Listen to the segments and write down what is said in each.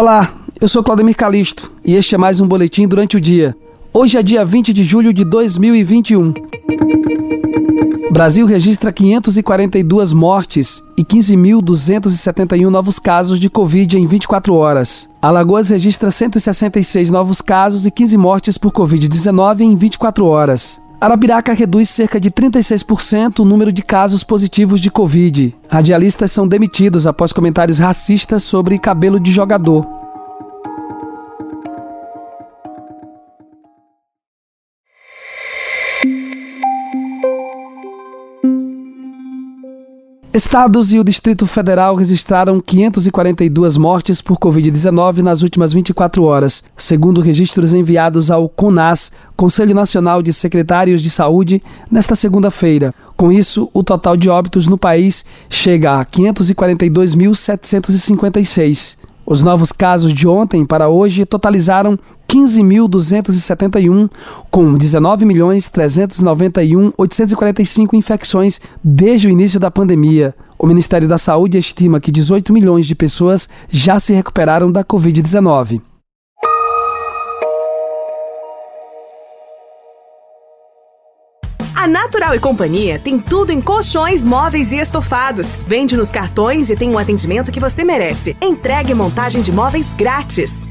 Olá, eu sou Claudemir Calisto e este é mais um boletim durante o dia. Hoje é dia 20 de julho de 2021. Brasil registra 542 mortes e 15.271 novos casos de Covid em 24 horas. Alagoas registra 166 novos casos e 15 mortes por Covid-19 em 24 horas. Arapiraca reduz cerca de 36% o número de casos positivos de Covid. Radialistas são demitidos após comentários racistas sobre cabelo de jogador. Estados e o Distrito Federal registraram 542 mortes por Covid-19 nas últimas 24 horas, segundo registros enviados ao CONAS, Conselho Nacional de Secretários de Saúde, nesta segunda-feira. Com isso, o total de óbitos no país chega a 542.756. Os novos casos de ontem para hoje totalizaram 15.271, com 19.391.845 infecções desde o início da pandemia. O Ministério da Saúde estima que 18 milhões de pessoas já se recuperaram da Covid-19. A Natural e Companhia tem tudo em colchões, móveis e estofados. Vende nos cartões e tem um atendimento que você merece. Entregue montagem de móveis grátis.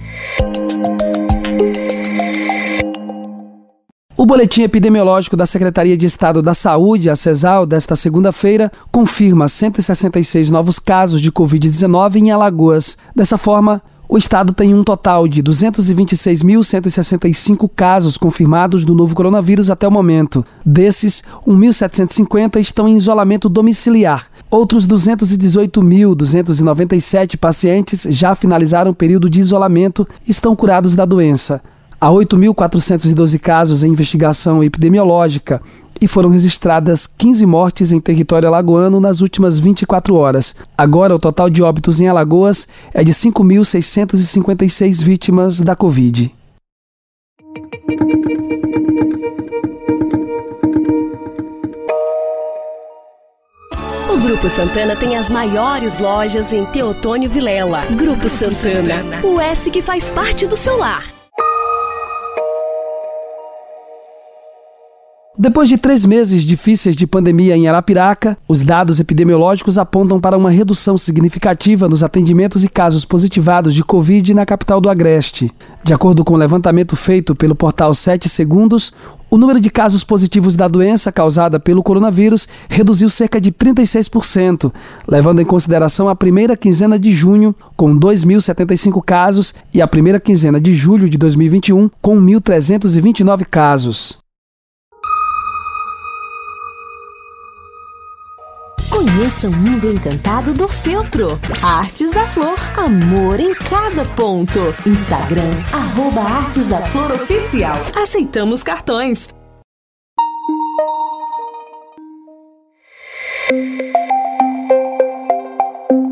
O boletim epidemiológico da Secretaria de Estado da Saúde, a CESAL, desta segunda-feira, confirma 166 novos casos de Covid-19 em Alagoas. Dessa forma, o estado tem um total de 226.165 casos confirmados do novo coronavírus até o momento. Desses, 1.750 estão em isolamento domiciliar. Outros 218.297 pacientes já finalizaram o período de isolamento e estão curados da doença. Há 8.412 casos em investigação epidemiológica e foram registradas 15 mortes em território alagoano nas últimas 24 horas. Agora, o total de óbitos em Alagoas é de 5.656 vítimas da Covid. O Grupo Santana tem as maiores lojas em Teotônio Vilela. Grupo Santana, o S que faz parte do seu lar. Depois de três meses difíceis de pandemia em Arapiraca, os dados epidemiológicos apontam para uma redução significativa nos atendimentos e casos positivados de Covid na capital do Agreste. De acordo com o levantamento feito pelo portal 7 Segundos, o número de casos positivos da doença causada pelo coronavírus reduziu cerca de 36%, levando em consideração a primeira quinzena de junho, com 2.075 casos, e a primeira quinzena de julho de 2021, com 1.329 casos. Conheça o mundo encantado do feltro. Artes da Flor, amor em cada ponto. Instagram, arroba Artes da Flor Oficial. Aceitamos cartões.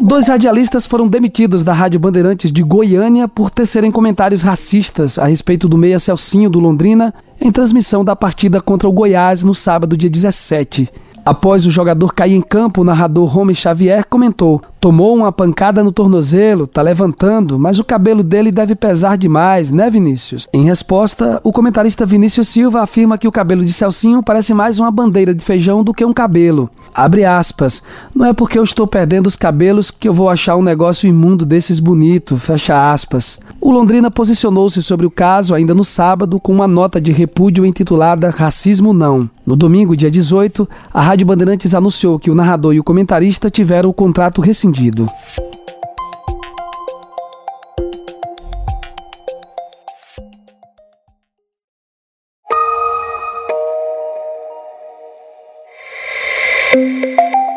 Dois radialistas foram demitidos da Rádio Bandeirantes de Goiânia por tecerem comentários racistas a respeito do meia Celcinho do Londrina em transmissão da partida contra o Goiás no sábado, dia 17. Após o jogador cair em campo, o narrador Rome Xavier comentou: Tomou uma pancada no tornozelo, tá levantando, mas o cabelo dele deve pesar demais, né, Vinícius? Em resposta, o comentarista Vinícius Silva afirma que o cabelo de Celcinho parece mais uma bandeira de feijão do que um cabelo. Abre aspas. Não é porque eu estou perdendo os cabelos que eu vou achar um negócio imundo desses bonito, fecha aspas. O Londrina posicionou-se sobre o caso ainda no sábado com uma nota de repúdio intitulada Racismo Não. No domingo, dia 18, a Rádio Bandeirantes anunciou que o narrador e o comentarista tiveram o contrato rescindido.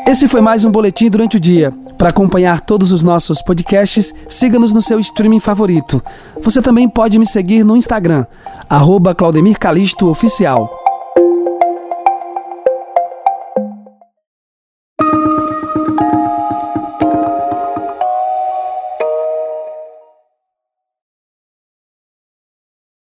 Esse foi mais um boletim durante o dia. Para acompanhar todos os nossos podcasts, siga-nos no seu streaming favorito. Você também pode me seguir no Instagram, arroba Claudemir Calisto Oficial.